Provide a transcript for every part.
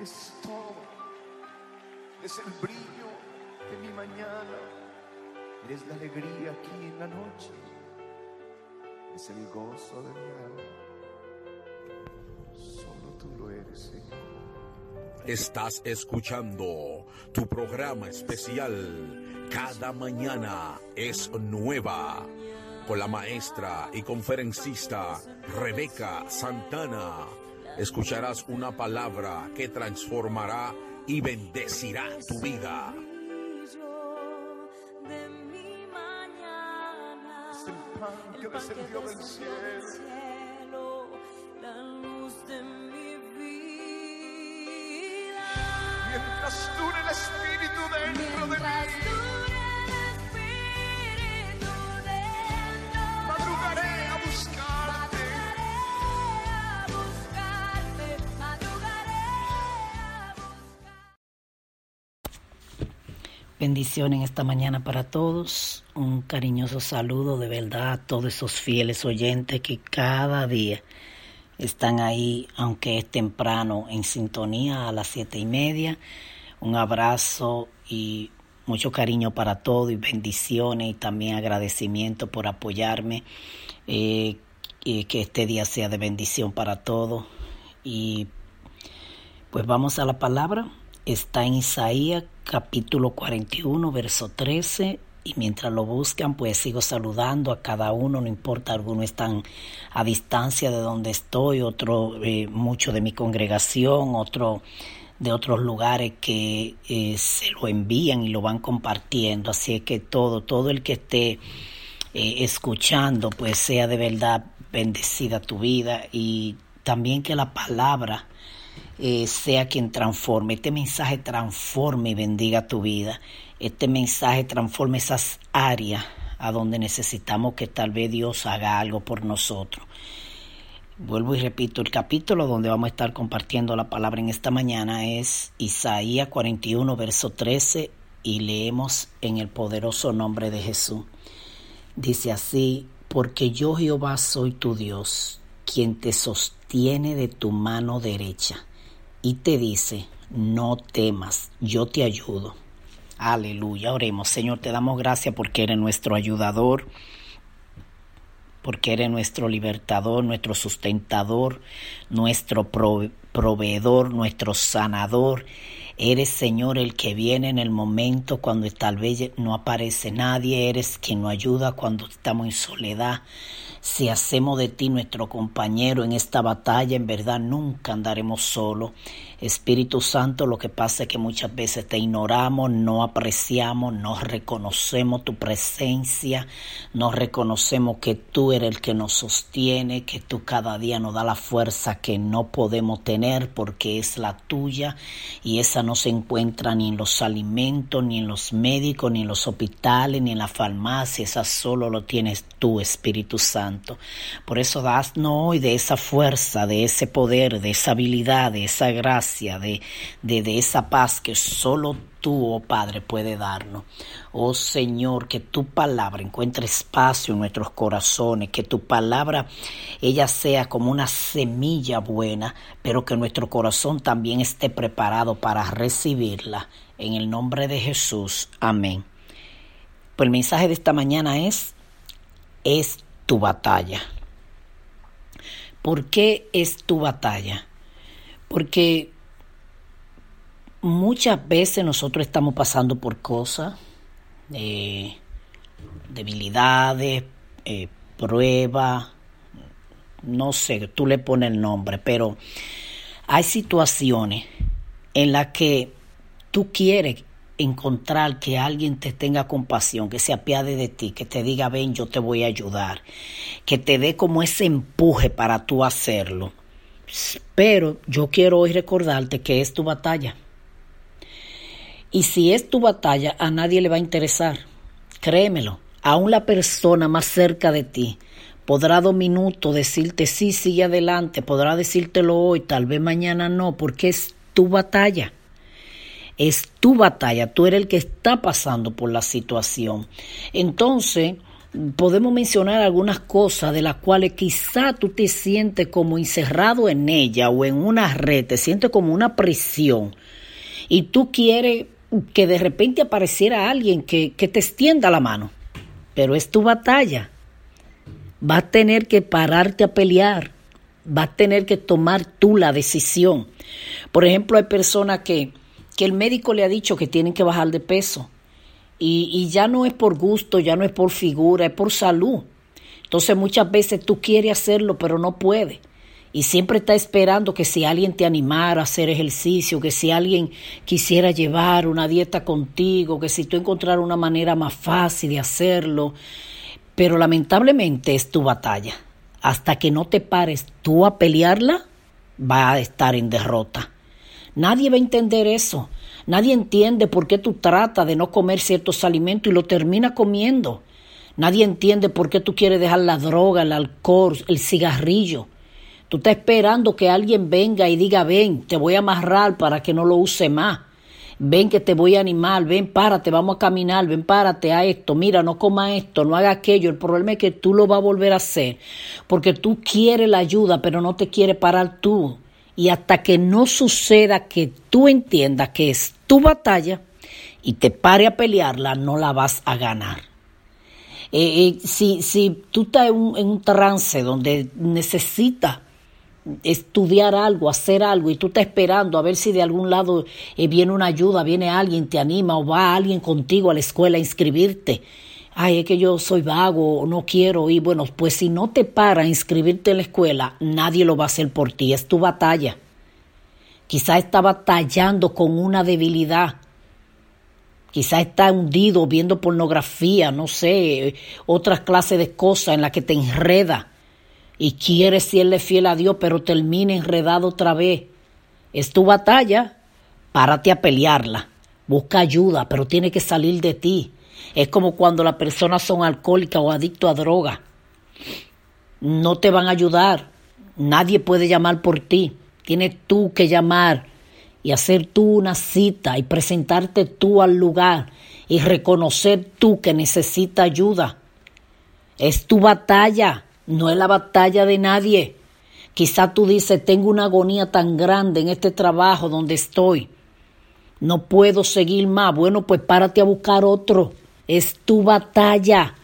Es todo. Es el brillo de mi mañana. Es la alegría aquí en la noche. Es el gozo de mi alma. Solo tú lo eres, Señor. Estás escuchando tu programa especial Cada mañana es nueva con la maestra y conferencista Rebeca Santana. Escucharás una palabra que transformará y bendecirá tu vida. de mi mañana, Es el pan que descendió del cielo, Bendición en esta mañana para todos. Un cariñoso saludo de verdad a todos esos fieles oyentes que cada día están ahí, aunque es temprano, en sintonía a las siete y media. Un abrazo y mucho cariño para todos y bendiciones y también agradecimiento por apoyarme. Eh, y que este día sea de bendición para todos. Y pues vamos a la palabra. Está en Isaías capítulo 41, verso 13. Y mientras lo buscan, pues sigo saludando a cada uno, no importa, algunos están a distancia de donde estoy, otro, eh, mucho de mi congregación, otro de otros lugares que eh, se lo envían y lo van compartiendo. Así es que todo, todo el que esté eh, escuchando, pues sea de verdad bendecida tu vida y también que la palabra eh, sea quien transforme. Este mensaje transforme y bendiga tu vida. Este mensaje transforme esas áreas a donde necesitamos que tal vez Dios haga algo por nosotros. Vuelvo y repito, el capítulo donde vamos a estar compartiendo la palabra en esta mañana es Isaías 41, verso 13, y leemos en el poderoso nombre de Jesús. Dice así, porque yo Jehová soy tu Dios, quien te sostiene de tu mano derecha, y te dice, no temas, yo te ayudo. Aleluya, oremos. Señor, te damos gracias porque eres nuestro ayudador, porque eres nuestro libertador, nuestro sustentador, nuestro pro- proveedor, nuestro sanador. Eres, Señor, el que viene en el momento cuando tal vez no aparece nadie. Eres quien nos ayuda cuando estamos en soledad. Si hacemos de ti nuestro compañero en esta batalla, en verdad nunca andaremos solos. Espíritu Santo, lo que pasa es que muchas veces te ignoramos, no apreciamos, no reconocemos tu presencia, no reconocemos que tú eres el que nos sostiene, que tú cada día nos da la fuerza que no podemos tener porque es la tuya y esa no se encuentra ni en los alimentos, ni en los médicos, ni en los hospitales, ni en la farmacia, esa solo lo tienes tú, Espíritu Santo. Por eso dasnos hoy de esa fuerza, de ese poder, de esa habilidad, de esa gracia, de, de, esa paz que solo tú, oh Padre, puede darnos. Oh Señor, que tu palabra encuentre espacio en nuestros corazones, que tu palabra, ella sea como una semilla buena, pero que nuestro corazón también esté preparado para recibirla. En el nombre de Jesús. Amén. Pues el mensaje de esta mañana es, es tu batalla. ¿Por qué es tu batalla? Porque muchas veces nosotros estamos pasando por cosas, eh, debilidades, eh, pruebas, no sé, tú le pones el nombre, pero hay situaciones en las que tú quieres encontrar que alguien te tenga compasión, que se apiade de ti, que te diga, ven, yo te voy a ayudar, que te dé como ese empuje para tú hacerlo. Pero yo quiero hoy recordarte que es tu batalla. Y si es tu batalla, a nadie le va a interesar. Créemelo, aún la persona más cerca de ti podrá dos minutos decirte sí, sigue adelante, podrá decírtelo hoy, tal vez mañana no, porque es tu batalla. Es tu batalla, tú eres el que está pasando por la situación. Entonces, podemos mencionar algunas cosas de las cuales quizá tú te sientes como encerrado en ella o en una red, te sientes como una prisión y tú quieres que de repente apareciera alguien que, que te extienda la mano, pero es tu batalla. Vas a tener que pararte a pelear, vas a tener que tomar tú la decisión. Por ejemplo, hay personas que, que el médico le ha dicho que tienen que bajar de peso y, y ya no es por gusto, ya no es por figura, es por salud. Entonces muchas veces tú quieres hacerlo, pero no puedes y siempre está esperando que si alguien te animara a hacer ejercicio, que si alguien quisiera llevar una dieta contigo, que si tú encontrar una manera más fácil de hacerlo. Pero lamentablemente es tu batalla. Hasta que no te pares tú a pelearla, va a estar en derrota. Nadie va a entender eso. Nadie entiende por qué tú tratas de no comer ciertos alimentos y lo terminas comiendo. Nadie entiende por qué tú quieres dejar la droga, el alcohol, el cigarrillo. Tú estás esperando que alguien venga y diga, ven, te voy a amarrar para que no lo use más. Ven que te voy a animar, ven, párate, vamos a caminar, ven, párate a esto, mira, no coma esto, no haga aquello. El problema es que tú lo vas a volver a hacer porque tú quieres la ayuda, pero no te quieres parar tú. Y hasta que no suceda que tú entiendas que es tu batalla y te pare a pelearla, no la vas a ganar. Eh, eh, si, si tú estás en un, en un trance donde necesitas estudiar algo, hacer algo y tú estás esperando a ver si de algún lado eh, viene una ayuda, viene alguien, te anima o va alguien contigo a la escuela a inscribirte. Ay, es que yo soy vago, no quiero ir. Bueno, pues si no te para a inscribirte en la escuela, nadie lo va a hacer por ti, es tu batalla. Quizá está batallando con una debilidad. Quizá está hundido viendo pornografía, no sé, otras clases de cosas en las que te enreda y quieres serle fiel a Dios, pero termina enredado otra vez. Es tu batalla, párate a pelearla. Busca ayuda, pero tiene que salir de ti. Es como cuando las personas son alcohólicas o adictos a droga. No te van a ayudar. Nadie puede llamar por ti. Tienes tú que llamar y hacer tú una cita y presentarte tú al lugar y reconocer tú que necesitas ayuda. Es tu batalla no es la batalla de nadie. Quizá tú dices, tengo una agonía tan grande en este trabajo donde estoy. No puedo seguir más. Bueno, pues párate a buscar otro. Es tu batalla.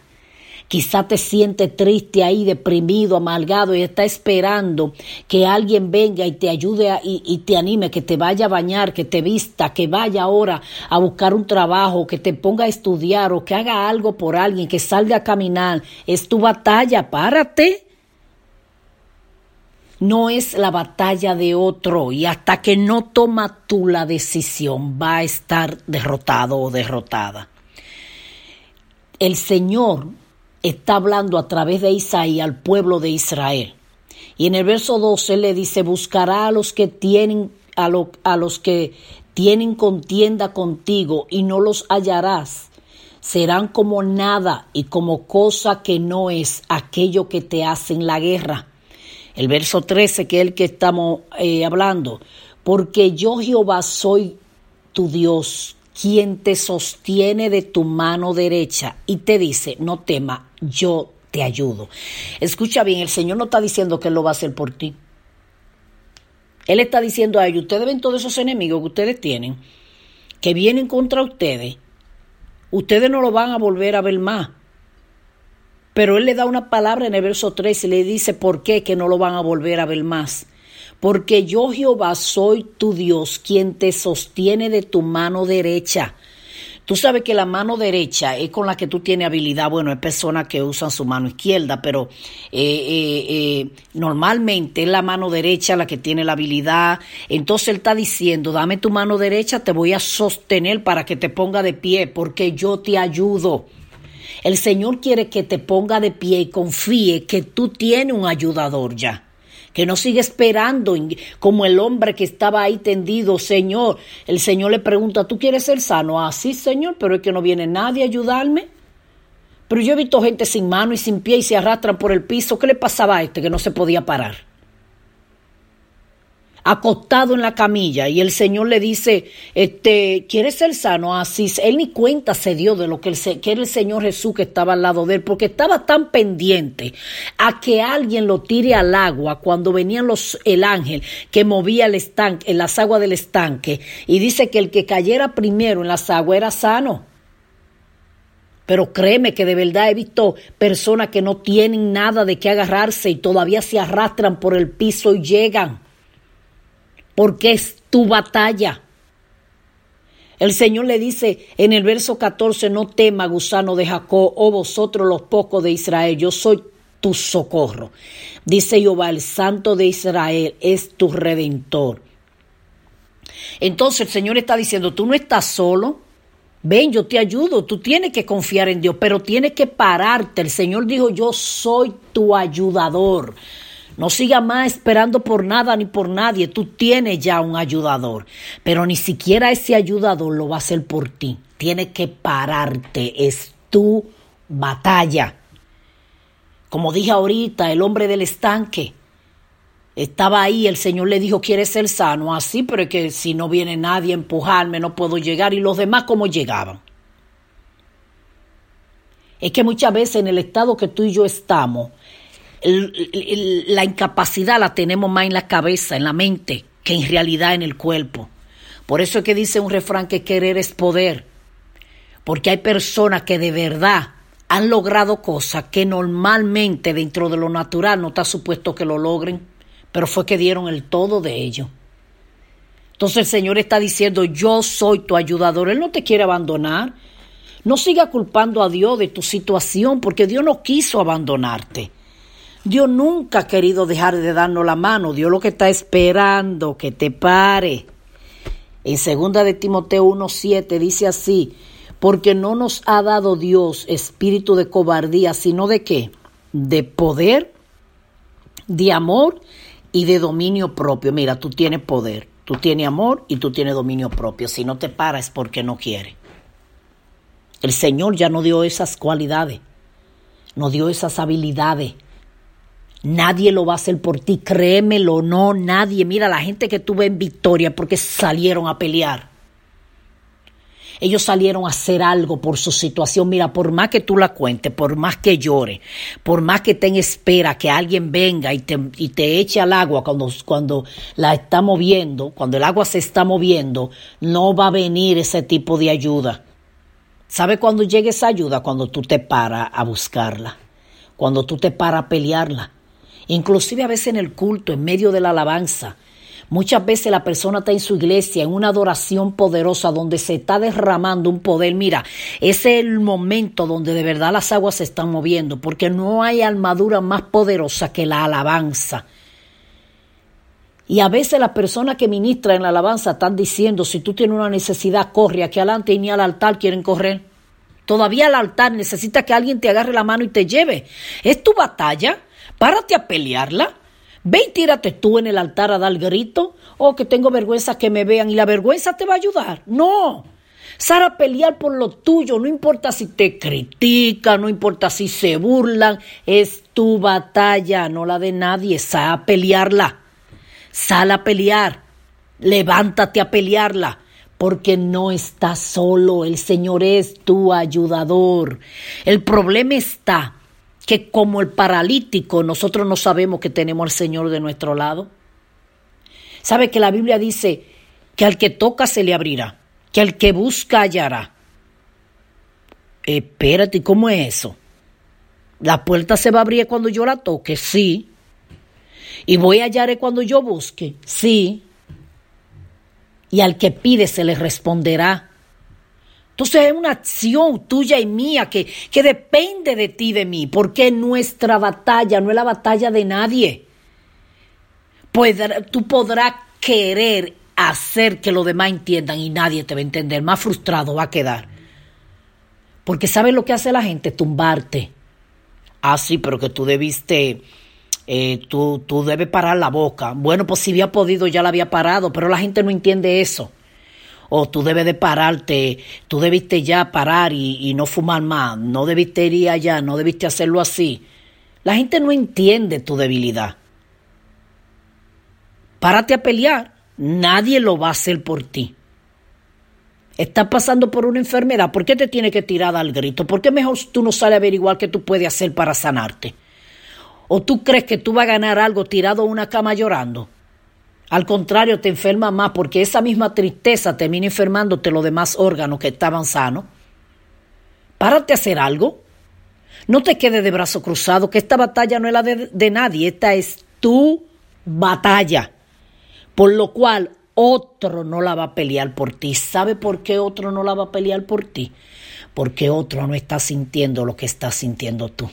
Quizá te sientes triste ahí, deprimido, amargado y está esperando que alguien venga y te ayude y, y, te anime, que te vaya a bañar, que te vista, que vaya ahora a buscar un trabajo, que te ponga a estudiar o que haga algo por alguien, que salga a caminar. Es tu batalla, párate. No es la batalla de otro y hasta que no toma tú la decisión va a estar derrotado o derrotada. El Señor está hablando a través de Isaías al pueblo de Israel. Y en el verso 12 le dice, buscará a los que tienen a, lo, a los que tienen contienda contigo y no los hallarás. Serán como nada y como cosa que no es aquello que te hacen la guerra. El verso 13, que es el que estamos eh, hablando, porque yo Jehová soy tu Dios, quien te sostiene de tu mano derecha y te dice, no tema, yo te ayudo. Escucha bien, el Señor no está diciendo que Él lo va a hacer por ti. Él está diciendo a ellos, ustedes ven todos esos enemigos que ustedes tienen, que vienen contra ustedes, ustedes no lo van a volver a ver más. Pero Él le da una palabra en el verso 3 y le dice por qué que no lo van a volver a ver más porque yo Jehová soy tu Dios, quien te sostiene de tu mano derecha. Tú sabes que la mano derecha es con la que tú tienes habilidad. Bueno, hay personas que usan su mano izquierda, pero eh, eh, eh, normalmente es la mano derecha la que tiene la habilidad. Entonces él está diciendo, dame tu mano derecha, te voy a sostener para que te ponga de pie, porque yo te ayudo. El Señor quiere que te ponga de pie y confíe que tú tienes un ayudador ya que no sigue esperando como el hombre que estaba ahí tendido, Señor. El Señor le pregunta, ¿tú quieres ser sano? Ah, sí, Señor, pero es que no viene nadie a ayudarme. Pero yo he visto gente sin mano y sin pie y se arrastran por el piso. ¿Qué le pasaba a este que no se podía parar? Acostado en la camilla y el Señor le dice, este, ¿quieres ser sano? Así, él ni cuenta se dio de lo que, el, que era el Señor Jesús que estaba al lado de él, porque estaba tan pendiente a que alguien lo tire al agua cuando venían los, el ángel que movía el estanque, las aguas del estanque, y dice que el que cayera primero en las aguas era sano. Pero créeme que de verdad he visto personas que no tienen nada de qué agarrarse y todavía se arrastran por el piso y llegan porque es tu batalla. El Señor le dice en el verso 14, no tema, gusano de Jacob, o vosotros los pocos de Israel, yo soy tu socorro. Dice Jehová, el santo de Israel es tu redentor. Entonces el Señor está diciendo, tú no estás solo, ven, yo te ayudo, tú tienes que confiar en Dios, pero tienes que pararte. El Señor dijo, yo soy tu ayudador. No siga más esperando por nada ni por nadie. Tú tienes ya un ayudador, pero ni siquiera ese ayudador lo va a hacer por ti. Tienes que pararte. Es tu batalla. Como dije ahorita, el hombre del estanque estaba ahí, el Señor le dijo, ¿quieres ser sano? Así, pero es que si no viene nadie a empujarme, no puedo llegar. ¿Y los demás cómo llegaban? Es que muchas veces en el estado que tú y yo estamos, la incapacidad la tenemos más en la cabeza, en la mente, que en realidad en el cuerpo. Por eso es que dice un refrán que querer es poder. Porque hay personas que de verdad han logrado cosas que normalmente dentro de lo natural no está supuesto que lo logren, pero fue que dieron el todo de ello. Entonces el Señor está diciendo, yo soy tu ayudador, Él no te quiere abandonar. No siga culpando a Dios de tu situación, porque Dios no quiso abandonarte. Dios nunca ha querido dejar de darnos la mano. Dios lo que está esperando que te pare. En segunda de Timoteo 1:7 dice así, porque no nos ha dado Dios espíritu de cobardía, sino de qué? De poder, de amor y de dominio propio. Mira, tú tienes poder, tú tienes amor y tú tienes dominio propio. Si no te paras es porque no quiere. El Señor ya no dio esas cualidades, no dio esas habilidades Nadie lo va a hacer por ti, créemelo, no, nadie. Mira la gente que tuve en Victoria porque salieron a pelear. Ellos salieron a hacer algo por su situación. Mira, por más que tú la cuentes, por más que llore, por más que te espera que alguien venga y te, eche al agua cuando, cuando la está moviendo, cuando el agua se está moviendo, no va a venir ese tipo de ayuda. ¿Sabe cuándo llegue esa ayuda? Cuando tú te paras a buscarla, cuando tú te paras a pelearla inclusive a veces en el culto, en medio de la alabanza. Muchas veces la persona está en su iglesia, en una adoración poderosa donde se está derramando un poder. Mira, ese es el momento donde de verdad las aguas se están moviendo, porque no hay armadura más poderosa que la alabanza. Y a veces las personas que ministran en la alabanza están diciendo, si tú tienes una necesidad, corre aquí adelante y ni al altar quieren correr. Todavía al altar necesita que alguien te agarre la mano y te lleve. Es tu batalla. Párate a pelearla. Ve y tírate tú en el altar a dar grito. Oh, que tengo vergüenza que me vean y la vergüenza te va a ayudar. No. Sara, pelear por lo tuyo, no importa si te critican, no importa si se burlan, es tu batalla, no la de nadie. Sal a pelearla. Sal a pelear. Levántate a pelearla porque no estás solo, el Señor es tu ayudador. El problema está que como el paralítico nosotros no sabemos que tenemos al Señor de nuestro lado. ¿Sabe que la Biblia dice que al que toca se le abrirá, que al que busca hallará? Espérate, ¿cómo es eso? La puerta se va a abrir cuando yo la toque, sí. Y voy a hallar cuando yo busque, sí. Y al que pide se le responderá. Entonces es una acción tuya y mía que, que depende de ti de mí, porque nuestra batalla no es la batalla de nadie. Pues tú podrás querer hacer que los demás entiendan y nadie te va a entender. Más frustrado va a quedar. Porque ¿sabes lo que hace la gente? Tumbarte. Ah, sí, pero que tú debiste, eh, tú, tú debes parar la boca. Bueno, pues si había podido ya la había parado, pero la gente no entiende eso. O tú debes de pararte, tú debiste ya parar y, no fumar más, no debiste ir allá, no debiste hacerlo así. La gente no entiende tu debilidad. Párate a pelear, nadie lo va a hacer por ti. Estás pasando por una enfermedad, ¿por qué te tiene que tirar al grito? ¿Por qué mejor tú no sales a averiguar qué tú puedes hacer para sanarte? ¿O tú crees que tú vas a ganar algo tirado en una cama llorando? Al contrario, te enferma más porque esa misma tristeza termina enfermándote los demás órganos que estaban sanos. Párate a hacer algo. No te quedes de brazo cruzado, que esta batalla no es la de, de nadie, esta es tu batalla. Por lo cual otro no la va a pelear por ti. ¿Sabe por qué otro no la va a pelear por ti? Porque otro no está sintiendo lo que estás sintiendo tú.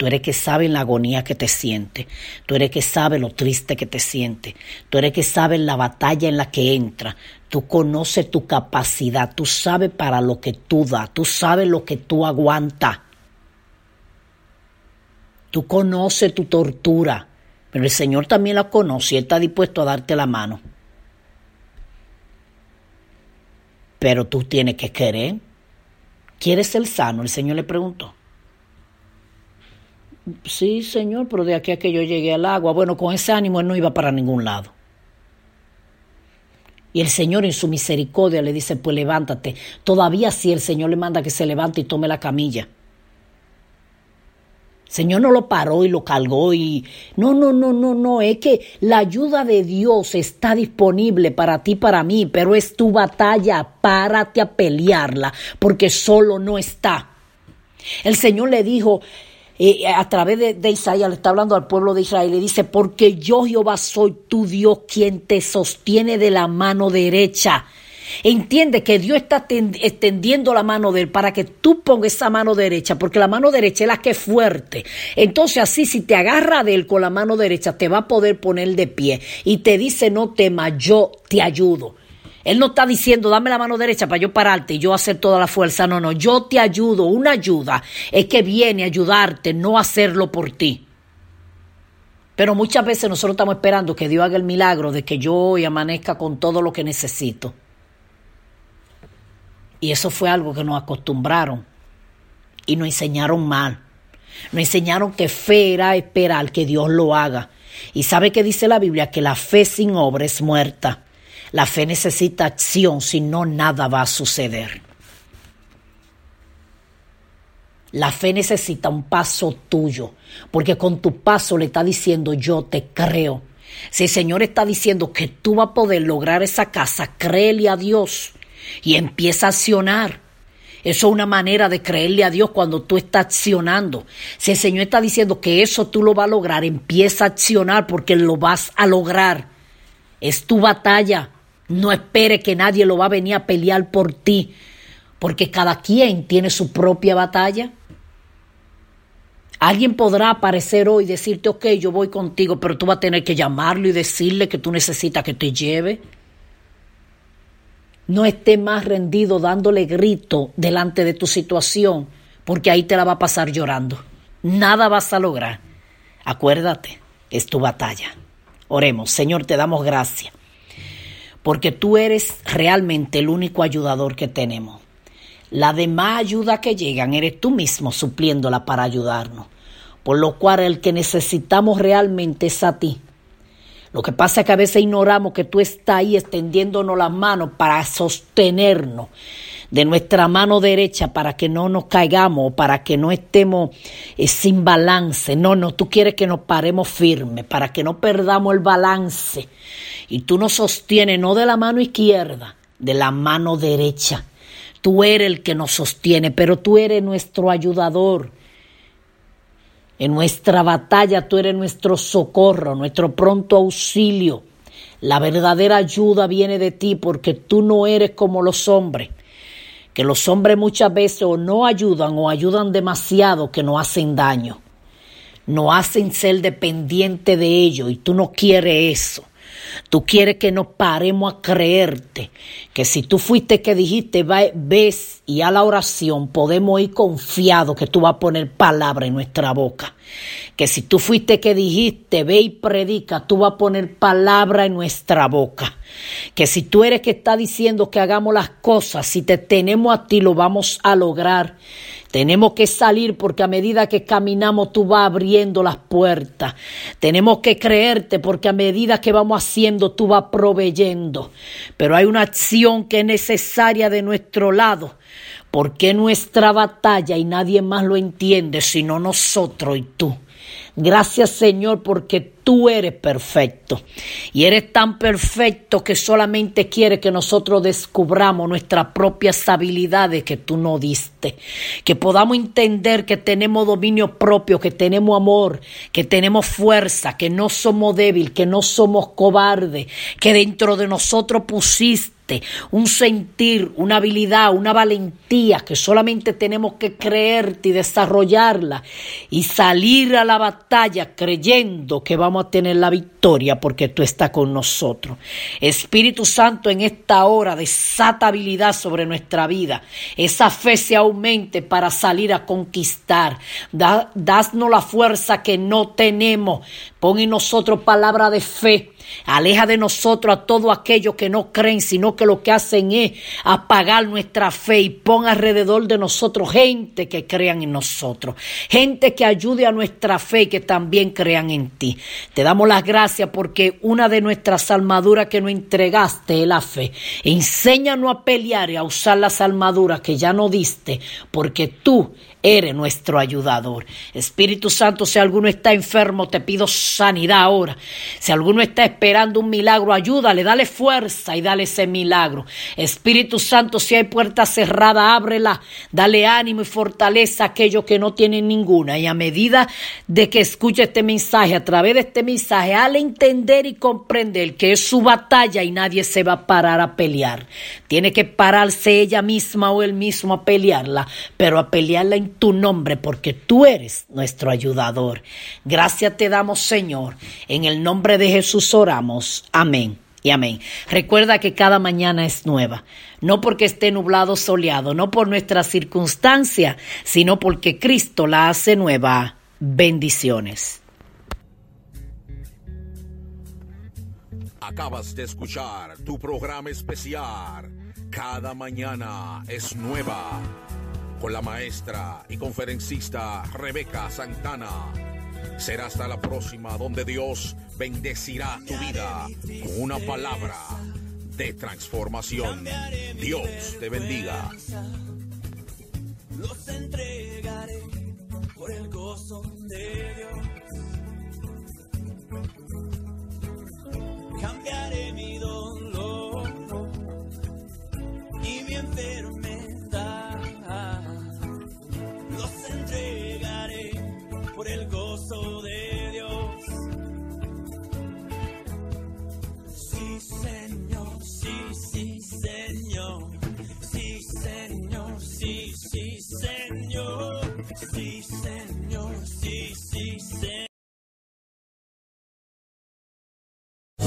Tú eres que sabe la agonía que te siente. Tú eres que sabe lo triste que te siente. Tú eres que sabe la batalla en la que entra. Tú conoces tu capacidad. Tú sabes para lo que tú das. Tú sabes lo que tú aguantas. Tú conoces tu tortura. Pero el Señor también la conoce y está dispuesto a darte la mano. Pero tú tienes que querer. ¿Quieres ser sano? El Señor le preguntó. Sí, Señor, pero de aquí a que yo llegué al agua, bueno, con ese ánimo él no iba para ningún lado. Y el Señor en su misericordia le dice, pues levántate. Todavía sí el Señor le manda que se levante y tome la camilla. Señor no lo paró y lo cargó y no, no, no, no, no, es que la ayuda de Dios está disponible para ti, para mí, pero es tu batalla, párate a pelearla, porque solo no está. El Señor le dijo, a través de, de, Isaías, le está hablando al pueblo de Israel, le dice, porque yo Jehová soy tu Dios quien te sostiene de la mano derecha. Entiende que Dios está extendiendo la mano de él para que tú pongas esa mano derecha, porque la mano derecha es la que es fuerte. Entonces así, si te agarra de él con la mano derecha, te va a poder poner de pie y te dice, no temas, yo te ayudo. Él no está diciendo, dame la mano derecha para yo pararte y yo hacer toda la fuerza. No, no, yo te ayudo. Una ayuda es que viene a ayudarte, no hacerlo por ti. Pero muchas veces nosotros estamos esperando que Dios haga el milagro de que yo hoy amanezca con todo lo que necesito. Y eso fue algo que nos acostumbraron y nos enseñaron mal. Nos enseñaron que fe era esperar que Dios lo haga. Y sabe que dice la Biblia que la fe sin obra es muerta. La fe necesita acción, si no nada va a suceder. La fe necesita un paso tuyo, porque con tu paso le está diciendo yo te creo. Si el Señor está diciendo que tú vas a poder lograr esa casa, créele a Dios y empieza a accionar. Eso es una manera de creerle a Dios cuando tú estás accionando. Si el Señor está diciendo que eso tú lo vas a lograr, empieza a accionar porque lo vas a lograr. Es tu batalla. No espere que nadie lo va a venir a pelear por ti, porque cada quien tiene su propia batalla. Alguien podrá aparecer hoy y decirte, ok, yo voy contigo, pero tú vas a tener que llamarlo y decirle que tú necesitas que te lleve. No esté más rendido dándole grito delante de tu situación, porque ahí te la va a pasar llorando. Nada vas a lograr. Acuérdate, es tu batalla. Oremos, Señor, te damos gracias, porque tú eres realmente el único ayudador que tenemos. La demás ayuda que llegan eres tú mismo supliéndola para ayudarnos. Por lo cual el que necesitamos realmente es a ti. Lo que pasa es que a veces ignoramos que tú estás ahí extendiéndonos las manos para sostenernos de nuestra mano derecha para que no nos caigamos, para que no estemos eh, sin balance. No, no, tú quieres que nos paremos firmes, para que no perdamos el balance. Y tú nos sostienes no de la mano izquierda, de la mano derecha. Tú eres el que nos sostiene, pero tú eres nuestro ayudador. En nuestra batalla tú eres nuestro socorro, nuestro pronto auxilio. La verdadera ayuda viene de ti porque tú no eres como los hombres. Que los hombres muchas veces o no ayudan o ayudan demasiado que no hacen daño. No hacen ser dependiente de ellos y tú no quieres eso. Tú quieres que nos paremos a creerte, que si tú fuiste que dijiste, ves y a la oración, podemos ir confiados que tú vas a poner palabra en nuestra boca. Que si tú fuiste que dijiste, ve y predica, tú vas a poner palabra en nuestra boca. Que si tú eres que está diciendo que hagamos las cosas, si te tenemos a ti, lo vamos a lograr. Tenemos que salir porque a medida que caminamos tú vas abriendo las puertas. Tenemos que creerte porque a medida que vamos haciendo tú vas proveyendo. Pero hay una acción que es necesaria de nuestro lado porque nuestra batalla y nadie más lo entiende sino nosotros y tú. Gracias Señor porque tú eres perfecto. Y eres tan perfecto que solamente quiere que nosotros descubramos nuestras propias habilidades que tú no diste. Que podamos entender que tenemos dominio propio, que tenemos amor, que tenemos fuerza, que no somos débiles, que no somos cobardes, que dentro de nosotros pusiste un sentir, una habilidad, una valentía que solamente tenemos que creerte y desarrollarla y salir a la batalla creyendo que vamos a tener la victoria porque tú estás con nosotros. Espíritu Santo, en esta hora desata habilidad sobre nuestra vida. Esa fe se aumente para salir a conquistar. Da, dasnos la fuerza que no tenemos. Pon en nosotros palabra de fe Aleja de nosotros a todos aquellos que no creen, sino que lo que hacen es apagar nuestra fe y pon alrededor de nosotros gente que crean en nosotros, gente que ayude a nuestra fe y que también crean en ti. Te damos las gracias porque una de nuestras armaduras que nos entregaste es la fe. Enséñanos a pelear y a usar las armaduras que ya no diste, porque tú eres nuestro ayudador. Espíritu Santo, si alguno está enfermo, te pido sanidad ahora. Si alguno está esperando un milagro, ayúdale, dale fuerza y dale ese milagro. Espíritu Santo, si hay puerta cerrada, ábrela, dale ánimo y fortaleza a aquellos que no tienen ninguna. Y a medida de que escuche este mensaje, a través de este mensaje, al entender y comprender que es su batalla y nadie se va a parar a pelear. Tiene que pararse ella misma o él mismo a pelearla, pero a pelearla en tu nombre, porque tú eres nuestro ayudador. Gracias te damos, Señor. En el nombre de Jesús oramos. Amén. Y amén. Recuerda que cada mañana es nueva, no porque esté nublado soleado, no por nuestra circunstancia, sino porque Cristo la hace nueva. Bendiciones. Acabas de escuchar tu programa especial. Cada mañana es nueva con la maestra y conferencista Rebeca Santana. Será hasta la próxima donde Dios bendecirá tu vida con una palabra de transformación. Dios te bendiga. Los